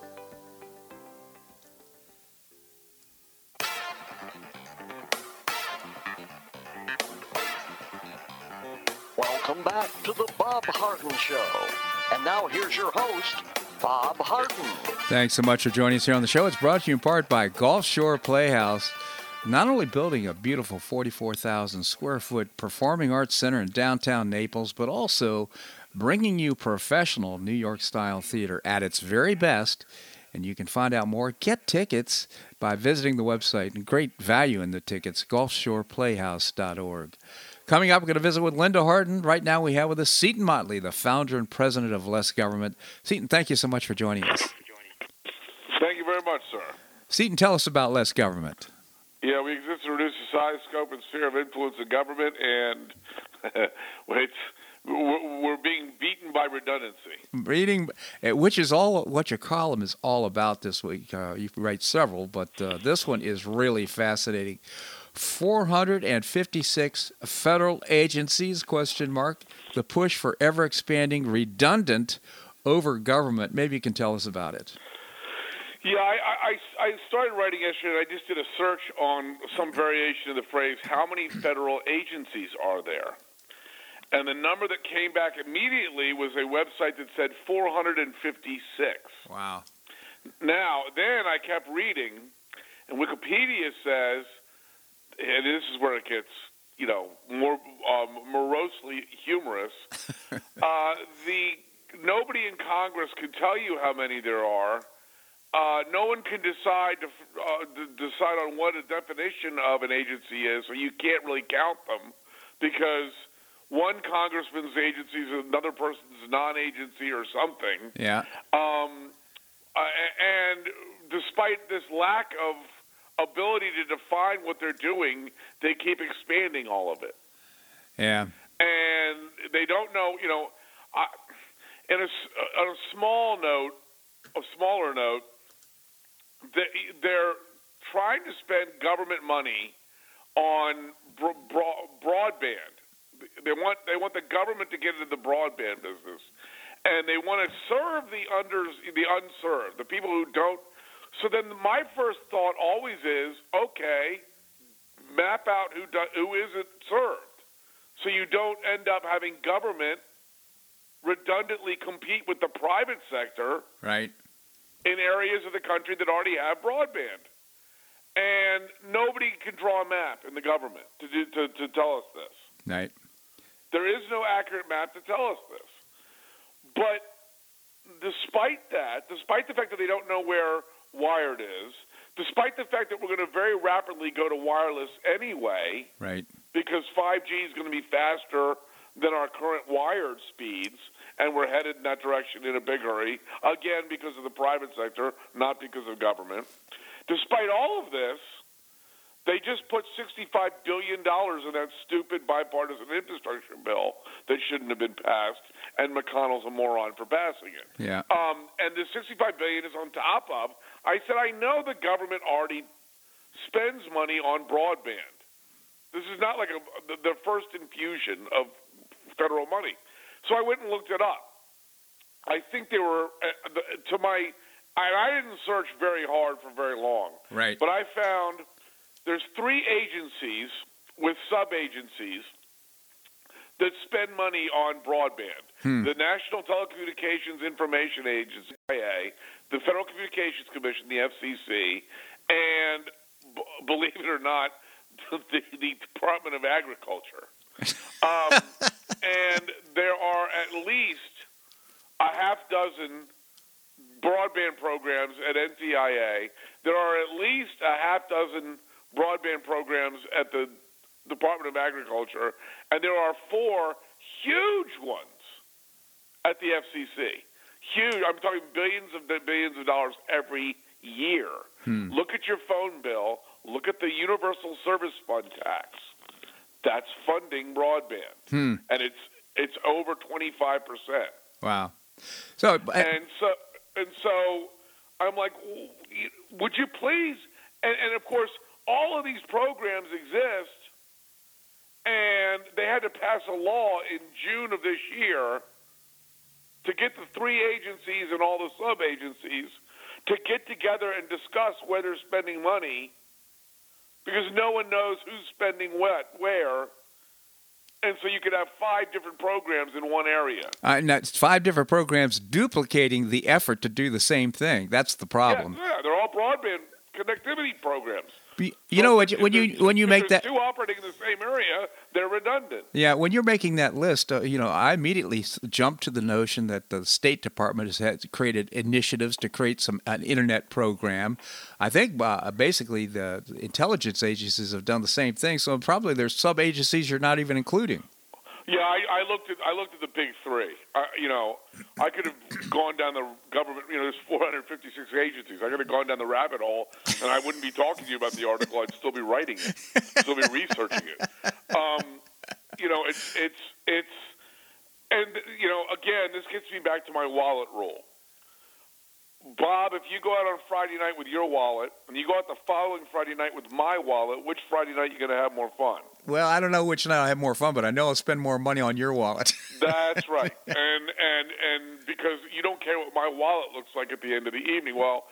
Welcome back to the Bob Harden Show. And now here's your host, Bob Harden. Thanks so much for joining us here on the show. It's brought to you in part by Gulf Shore Playhouse. Not only building a beautiful 44,000 square foot performing arts center in downtown Naples, but also bringing you professional New York style theater at its very best. And you can find out more, get tickets by visiting the website. And great value in the tickets, gulfshoreplayhouse.org. Coming up, we're going to visit with Linda Harden. Right now, we have with us Seton Motley, the founder and president of Less Government. Seton, thank you so much for joining us. Thank you very much, sir. Seton, tell us about Less Government. Yeah, we exist to reduce the size, scope, and sphere of influence of government, and it's we're being beaten by redundancy. Reading, eh, which is all what your column is all about this week. Uh, you write several, but uh, this one is really fascinating. 456 federal agencies question mark the push for ever expanding redundant over government. Maybe you can tell us about it. Yeah I, I, I started writing yesterday and i just did a search on some variation of the phrase how many federal agencies are there? And the number that came back immediately was a website that said 456 wow. Now then i kept reading and wikipedia says and this is where it gets you know more um, morosely humorous. uh, the nobody in Congress can tell you how many there are. Uh, no one can decide to, uh, to decide on what a definition of an agency is, so you can't really count them because one congressman's agency is another person's non-agency or something. Yeah. Um, uh, and despite this lack of ability to define what they're doing, they keep expanding all of it. Yeah. And they don't know, you know, I, in a, on a small note, a smaller note, they, they're trying to spend government money on bro- bro- broadband. They want they want the government to get into the broadband business, and they want to serve the under the unserved, the people who don't. So then, my first thought always is, okay, map out who do, who isn't served, so you don't end up having government redundantly compete with the private sector Right. in areas of the country that already have broadband. And nobody can draw a map in the government to, do, to, to tell us this. Right. There is no accurate map to tell us this. But despite that, despite the fact that they don't know where wired is, despite the fact that we're going to very rapidly go to wireless anyway, Right. because 5G is going to be faster than our current wired speeds, and we're headed in that direction in a big hurry, again, because of the private sector, not because of government. Despite all of this, they just put $65 billion in that stupid bipartisan infrastructure bill that shouldn't have been passed, and McConnell's a moron for passing it. Yeah. Um, and the 65 billion is on top of. I said I know the government already spends money on broadband. This is not like a, the, the first infusion of federal money. So I went and looked it up. I think they were uh, the, to my. I, I didn't search very hard for very long, Right. but I found there's three agencies with sub agencies that spend money on broadband. The National Telecommunications Information Agency, IA, the Federal Communications Commission, the FCC, and b- believe it or not, the, the Department of Agriculture. Um, and there are at least a half dozen broadband programs at NTIA. There are at least a half dozen broadband programs at the Department of Agriculture, and there are four huge ones at the FCC. Huge. I'm talking billions of billions of dollars every year. Look at your phone bill. Look at the Universal Service Fund tax. That's funding broadband, and it's it's over 25 percent. Wow. So, uh, And so, and so, I'm like, would you please? And, and of course, all of these programs exist, and they had to pass a law in June of this year to get the three agencies and all the sub agencies to get together and discuss where they're spending money, because no one knows who's spending what where. And so you could have five different programs in one area. uh, and that's five different programs duplicating the effort to do the same thing. That's the problem. Yeah, yeah, they're all broadband connectivity programs. You know, when you, when you when you make that two operating in the same area, they're redundant. Yeah, when you're making that list, uh, you know, I immediately s- jump to the notion that the State Department has had created initiatives to create some an internet program. I think uh, basically the intelligence agencies have done the same thing. So probably there's sub agencies you're not even including. Yeah, I, I looked at I looked at the big three. I, you know, I could have gone down the government. You know, there's 456 agencies. I could have gone down the rabbit hole, and I wouldn't be talking to you about the article. I'd still be writing it, still be researching it. Um, you know, it's it's it's, and you know, again, this gets me back to my wallet rule. Bob, if you go out on Friday night with your wallet, and you go out the following Friday night with my wallet, which Friday night are you going to have more fun? Well, I don't know which night I have more fun, but I know I'll spend more money on your wallet. That's right. And and and because you don't care what my wallet looks like at the end of the evening. Well,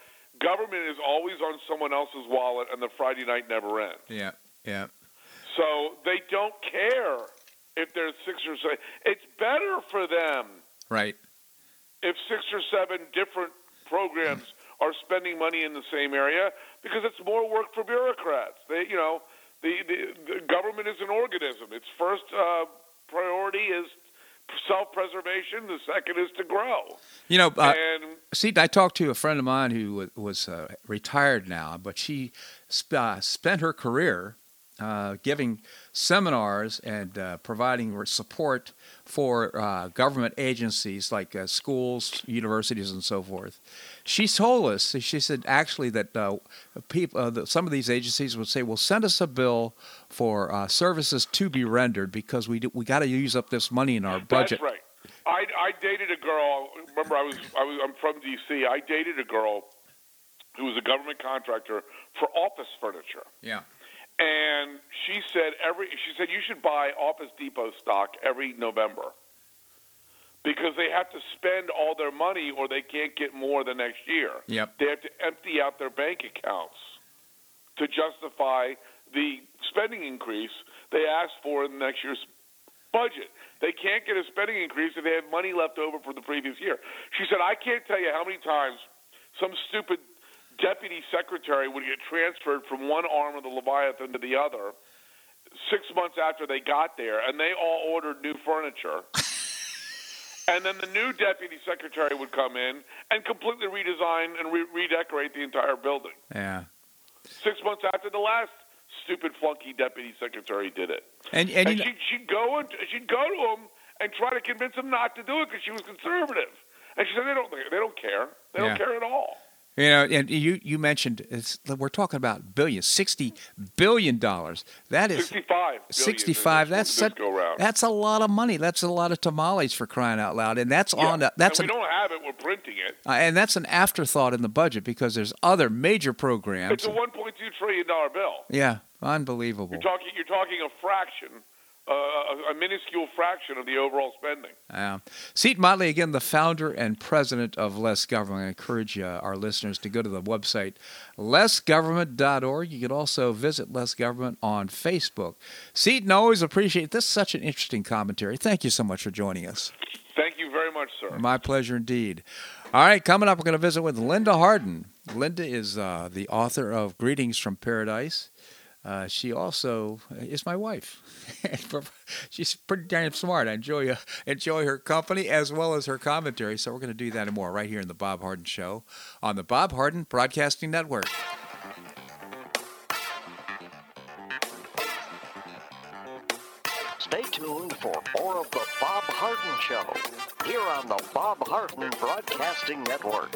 government is always on someone else's wallet and the Friday night never ends. yeah, yeah. So they don't care if there's six or seven. It's better for them Right. if six or seven different programs are spending money in the same area because it's more work for bureaucrats. They, you know, the, the, the government is an organism. Its first uh, priority is self-preservation. The second is to grow. You know, uh, and See, I talked to a friend of mine who wa- was uh, retired now, but she sp- uh, spent her career uh, giving seminars and uh, providing support for uh, government agencies like uh, schools, universities, and so forth. She told us, she said actually that uh, people, uh, that some of these agencies would say, "Well, send us a bill for uh, services to be rendered because we do, we got to use up this money in our budget." That's right. I, I dated a girl. Remember, I was I was I'm from D.C. I dated a girl who was a government contractor for office furniture. Yeah. And she said every she said you should buy Office Depot stock every November because they have to spend all their money or they can't get more the next year. Yep. They have to empty out their bank accounts to justify the spending increase they asked for in next year's budget. They can't get a spending increase if they have money left over for the previous year. She said, I can't tell you how many times some stupid deputy secretary would get transferred from one arm of the Leviathan to the other six months after they got there, and they all ordered new furniture. and then the new deputy secretary would come in and completely redesign and re- redecorate the entire building. Yeah. Six months after the last stupid flunky deputy secretary did it, And and, and she'd, she'd go and she'd go to him and try to convince him not to do it because she was conservative. And she said they don't they don't care. They Yeah. don't care at all. You know, and you you mentioned it's, we're talking about billions, sixty billion dollars. That is 65 billion in 65 this- that's such, that's a lot of money that's a lot of tamales for crying out loud and that's Yeah. on a, that's and an, we don't have it. We're printing it. uh, and that's an afterthought in the budget because there's other major programs It's a 1.2 trillion dollar bill. yeah unbelievable You're talking. You're talking a fraction, uh, a, a minuscule fraction of the overall spending. Yeah. Seton Motley, again, the founder and president of Less Government. I encourage uh, our listeners to go to the website lessgovernment.org. You can also visit Less Government on Facebook. Seton, always appreciate this. is Such an interesting commentary. Thank you so much for joining us. Thank you very much, sir. My pleasure indeed. All right, coming up, we're going to visit with Linda Harden. Linda is uh, the author of Greetings from Paradise. Uh, she also is my wife. She's pretty damn smart. I enjoy uh, enjoy her company as well as her commentary. So we're going to do that and more right here in the Bob Harden Show on the Bob Harden Broadcasting Network. Stay tuned for more of the Bob Harden Show here on the Bob Harden Broadcasting Network.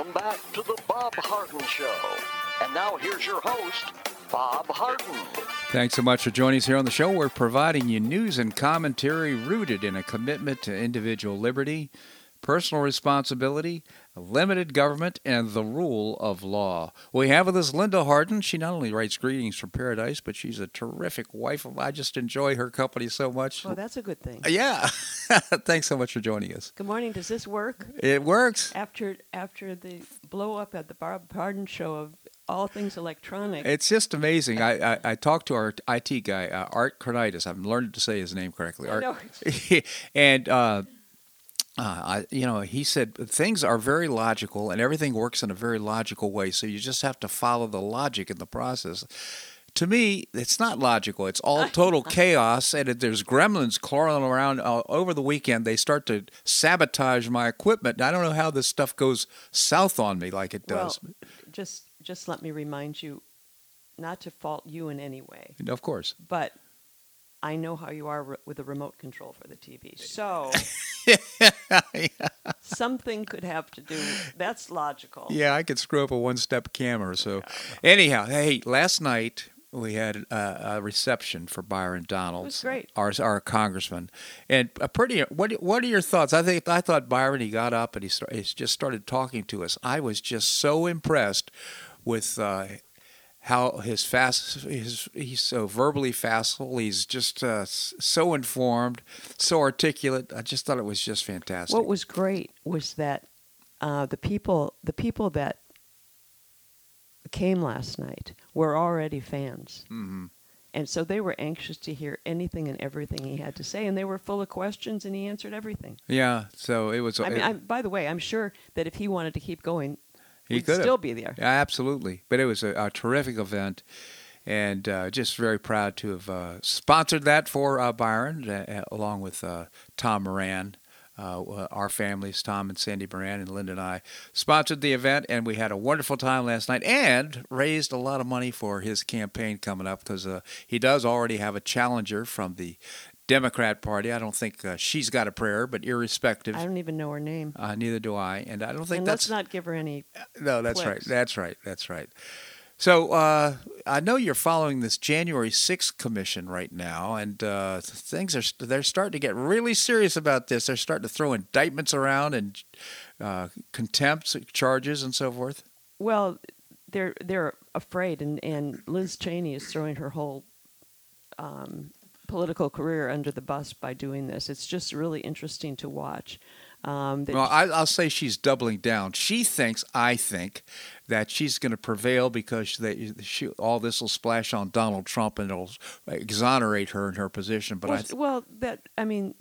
Welcome back to the Bob Harden Show. And now here's your host, Bob Harden. Thanks so much for joining us here on the show. We're providing you news and commentary rooted in a commitment to individual liberty, personal responsibility, limited government, and the rule of law. We have with us Linda Harden. She not only writes Greetings from Paradise, but she's a terrific wife. I just enjoy her company so much. Oh, that's a good thing. Yeah. Thanks so much for joining us. Good morning. Does this work? It works. After after the blow up at the Bob Harden show of all things electronic. It's just amazing. I, I, I talked to our IT guy, uh, Art Kronitis. I'm learning to say his name correctly. I Art. know. and uh, uh, I, you know, he said things are very logical, and everything works in a very logical way. So you just have to follow the logic in the process. To me, it's not logical. It's all total chaos, and there's gremlins crawling around uh, over the weekend. They start to sabotage my equipment. I don't know how this stuff goes south on me like it does. Well, just just let me remind you, not to fault you in any way, of course. but I know how you are re- with the remote control for the TV. So something could have to do. That's logical. Yeah, I could screw up a one-step camera. So, anyhow, hey, last night we had a, a reception for Byron Donalds, great. our our congressman, and a pretty. What what are your thoughts? I think I thought Byron. He got up and he, start, he just started talking to us. I was just so impressed with. Uh, how his fast his he's so verbally facile he's just uh, so informed so articulate i just thought it was just fantastic What was great was that uh, the people the people that came last night were already fans. hmm And so they were anxious to hear anything and everything he had to say, and they were full of questions, and he answered everything. yeah so it was I mean, it- by the way, I'm sure that if he wanted to keep going, He he'd could've. still be there. Yeah, Absolutely. But it was a, a terrific event. And uh, just very proud to have uh, sponsored that for uh, Byron, uh, along with uh, Tom Moran. Uh, our families, Tom and Sandy Moran and Linda and I, sponsored the event, and we had a wonderful time last night and raised a lot of money for his campaign coming up because uh, he does already have a challenger from the Democrat Party. I don't think uh, she's got a prayer, but irrespective, I don't even know her name. uh, neither do I. And I don't think And that's let's not give her any. no, that's right. That's right. That's right. So uh, I know you're following this January 6th commission right now, and uh, things are they're starting to get really serious about this. They're starting to throw indictments around and uh, contempt charges and so forth. Well, they're they're afraid, and, and Liz Cheney is throwing her whole um, political career under the bus by doing this. It's just really interesting to watch. Um, Well, I, I'll say she's doubling down. She thinks, I think, that she's going to prevail because they, she, all this will splash on Donald Trump and it'll exonerate her in her position. But well, I, th- well, that I mean,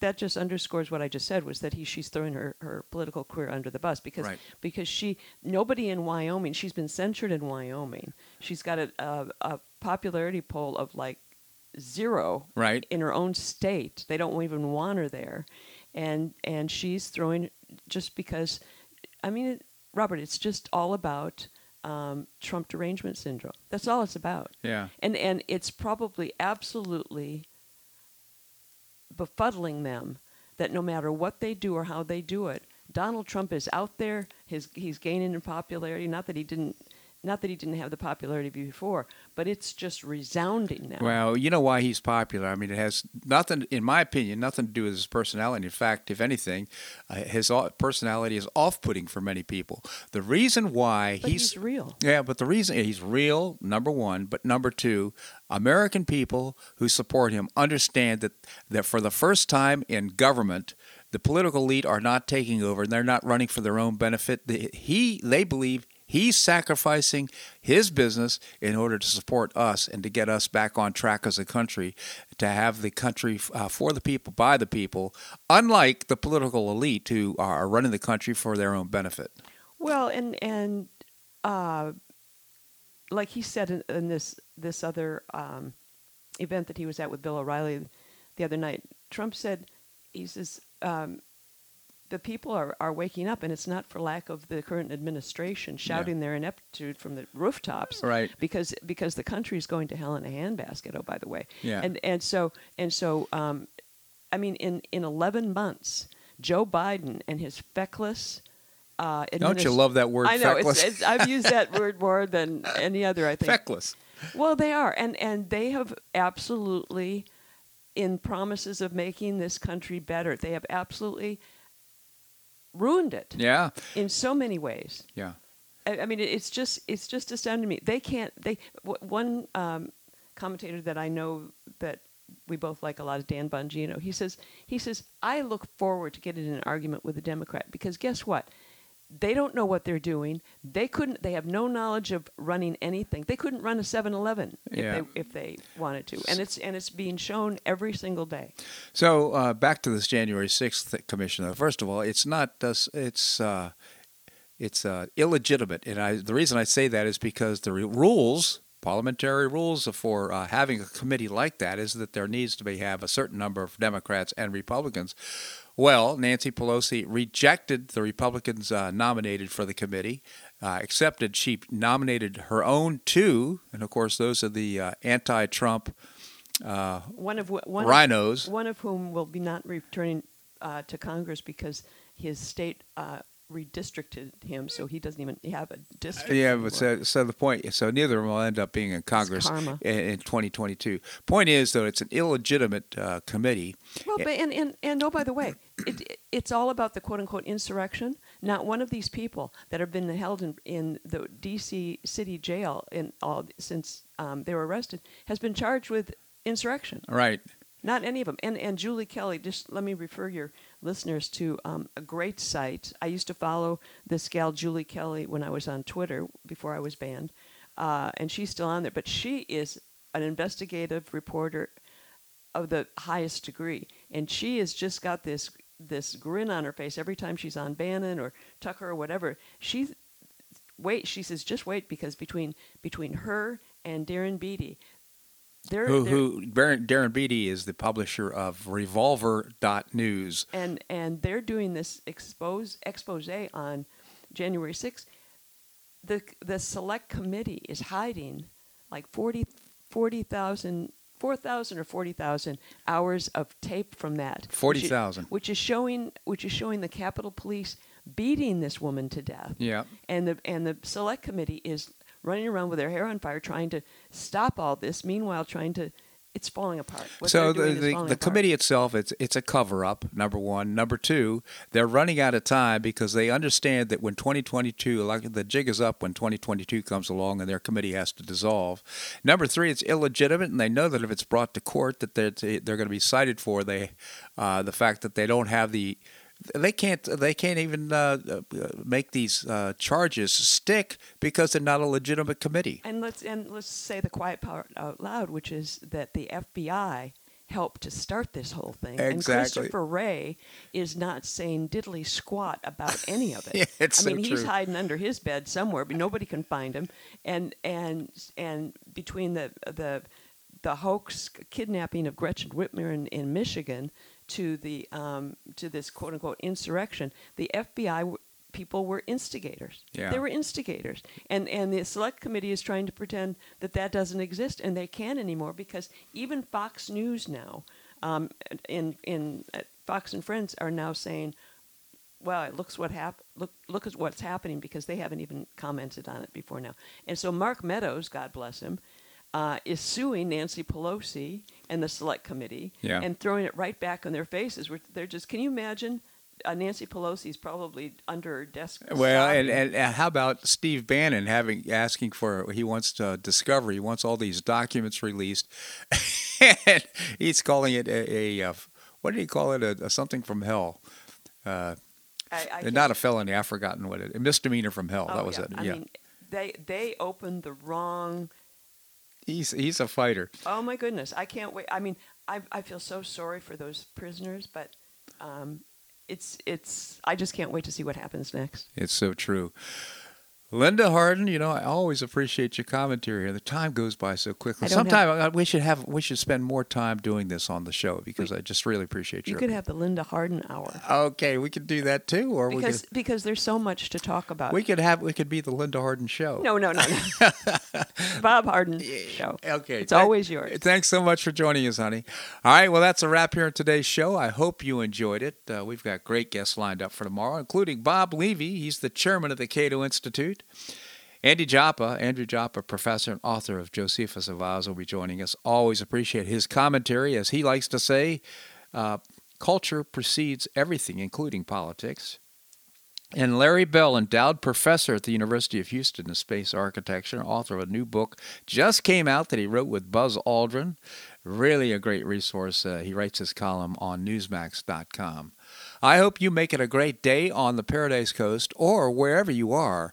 that just underscores what I just said was that he she's throwing her, her political career under the bus because Right. because she nobody in Wyoming she's been censured in Wyoming. She's got a, a, a popularity poll of like zero Right. in her own state. They don't even want her there, and and she's throwing just because. I mean, it, Robert, it's just all about um, Trump derangement syndrome. That's all it's about yeah. and and it's probably absolutely befuddling them that no matter what they do or how they do it, Donald Trump is out there. His he's gaining in popularity. Not that he didn't, not that he didn't have the popularity before, but it's just resounding now. Well, you know why he's popular. I mean, it has nothing, in my opinion, nothing to do with his personality. In fact, if anything, uh, his personality is off-putting for many people. The reason why but he's, real. yeah, but the reason he's real, number one, but number two, American people who support him understand that, that for the first time in government, the political elite are not taking over and they're not running for their own benefit. The, he, they believe he's sacrificing his business in order to support us and to get us back on track as a country, to have the country uh, for the people, by the people, unlike the political elite who are running the country for their own benefit. Well, and and uh, like he said in, in this this other um, event that he was at with Bill O'Reilly the other night, Trump said, he says, um, the people are, are waking up, and it's not for lack of the current administration shouting their ineptitude from the rooftops, Right. Because because the country is going to hell in a handbasket. Oh, by the way, Yeah. And and so and so, um, I mean, in in eleven months, Joe Biden and his feckless. Uh, Don't you love that word, I know. It's, it's, I've used that word more than any other. I think. Feckless. Well, they are, and and they have absolutely, in promises of making this country better, they have absolutely ruined it Yeah. in so many ways. Yeah. I, I mean, it's just it's just astounding to me. They can't. They w- one um, commentator that I know that we both like a lot is Dan Bongino. He says he says I look forward to getting in an argument with a Democrat because guess what? They don't know what they're doing. They couldn't. They have no knowledge of running anything. They couldn't run a 7-Eleven if Yeah. they if they wanted to. And it's and it's being shown every single day. So uh, back to this January sixth commission. First of all, it's not. Uh, it's uh, it's uh, illegitimate, and I, the reason I say that is because the rules, parliamentary rules for uh, having a committee like that, is that there needs to be have a certain number of Democrats and Republicans. Well, Nancy Pelosi rejected the Republicans uh, nominated for the committee, uh, accepted she nominated her own two, and of course those are the uh, anti-Trump uh, One of wh- one RINOs. Of, one of whom will be not returning uh, to Congress because his state uh, redistricted him, so he doesn't even have a district. Yeah, anymore. but so, so the point, so neither of them will end up being in Congress in, in 2022. Point is, though, it's an illegitimate uh, committee. Well, but, and, and, and oh, by the way, it, it's all about the quote unquote insurrection. Not one of these people that have been held in, in the D.C. city jail in all, since um, they were arrested has been charged with insurrection. Right. Not any of them. And, and Julie Kelly, just let me refer your listeners to um, a great site. I used to follow this gal, Julie Kelly, when I was on Twitter before I was banned. Uh, and she's still on there. But she is an investigative reporter of the highest degree. And she has just got this this grin on her face every time she's on Bannon or Tucker or whatever. She wait, she says, just wait because between between her and Darren Beattie, they're, Who, they're who Darren, Beattie is the publisher of Revolver.news. and and they're doing this expose expose on January 6th. The the select committee is hiding like 40 40,000 4,000 or 40,000 hours of tape from that. which is- 40,000. Which is showing which is showing the Capitol Police beating this woman to death. Yeah. And the and the select committee is running around with their hair on fire trying to stop all this meanwhile trying to it's falling apart. What so the, the, the committee itself, it's it's a cover up. Number one, number two, they're running out of time because they understand that when 2022, like the jig is up when 2022 comes along, and their committee has to dissolve. Number three, it's illegitimate, and they know that if it's brought to court, that they're they're going to be cited for they uh, the fact that they don't have the they can't they can't even uh, uh, make these uh, charges stick because they're not a legitimate committee. And let's and let's say the quiet part out loud, which is that the FBI helped to start this whole thing. Exactly. And Christopher Wray is not saying diddly squat about any of it. Yeah, it's I mean, so he's hiding under his bed somewhere, but nobody can find him. And and and between the the the hoax kidnapping of Gretchen Whitmer in, in Michigan to the um, to this quote unquote insurrection, the FBI w- people were instigators. Yeah. They were instigators, and and the select committee is trying to pretend that that doesn't exist, and they can't anymore because even Fox News now, um, in in uh, Fox and Friends are now saying, "Well, it looks what hap- look look at what's happening," because they haven't even commented on it before now. And so Mark Meadows, God bless him, uh, is suing Nancy Pelosi and the Select Committee Yeah. and throwing it right back on their faces. Where they're just, can you imagine? Uh, Nancy Pelosi's probably under her desk. Well, and, and, and how about Steve Bannon having asking for he wants to discover he wants all these documents released, and he's calling it a, a, what did he call it a, a something from hell, uh, I, I not a felony I've forgotten what it a misdemeanor from hell oh, that was yeah. it I yeah mean, they they opened the wrong. He's he's a fighter Oh my goodness, I can't wait. I mean, I I feel so sorry for those prisoners, but um, it's it's. I just can't wait to see what happens next. it's so true. Linda Harden, you know, I always appreciate your commentary here. The time goes by so quickly. I don't have- Sometime we should have we should spend more time doing this on the show because I just really appreciate You You could have the Linda Harden hour okay, we could do that too, or we because could because there's so much to talk about. we could have we could be the Linda Harden show. no, no, no, no. Bob Harden show. Okay. It's thank- always yours. Thanks so much for joining us, honey. All right. Well, that's a wrap here on today's show. I hope you enjoyed it. Uh, we've got great guests lined up for tomorrow, including Bob Levy. He's the chairman of the Cato Institute. Andy Joppa, Andrew Joppa, professor and author of Josephus of Oz, will be joining us. Always appreciate his commentary. As he likes to say, uh, culture precedes everything, including politics. And Larry Bell, endowed professor at the University of Houston in space architecture, author of a new book, just came out that he wrote with Buzz Aldrin. Really a great resource. Uh, he writes his column on Newsmax.com. I hope you make it a great day on the Paradise Coast or wherever you are.